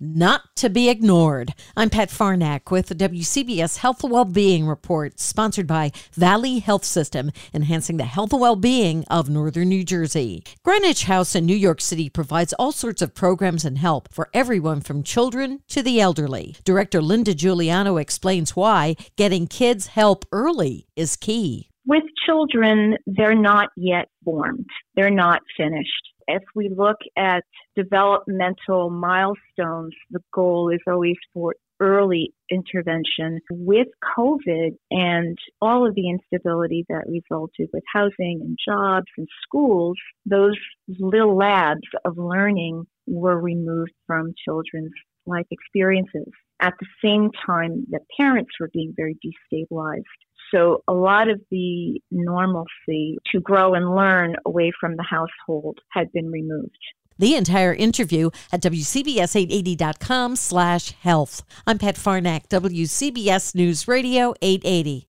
not to be ignored. I'm Pat Farnack with the WCBS Health and Wellbeing Report, sponsored by Valley Health System, enhancing the health and well-being of Northern New Jersey. Greenwich House in New York City provides all sorts of programs and help for everyone from children to the elderly. Director Linda Giuliano explains why getting kids help early is key. With children, they're not yet formed. They're not finished if we look at developmental milestones, the goal is always for early intervention. With COVID and all of the instability that resulted with housing and jobs and schools, those little labs of learning were removed from children's life experiences. At the same time that parents were being very destabilized. So a lot of the normalcy to grow and learn away from the household had been removed. The entire interview at WCBS880.com slash health. I'm Pat Farnack, WCBS News Radio 880.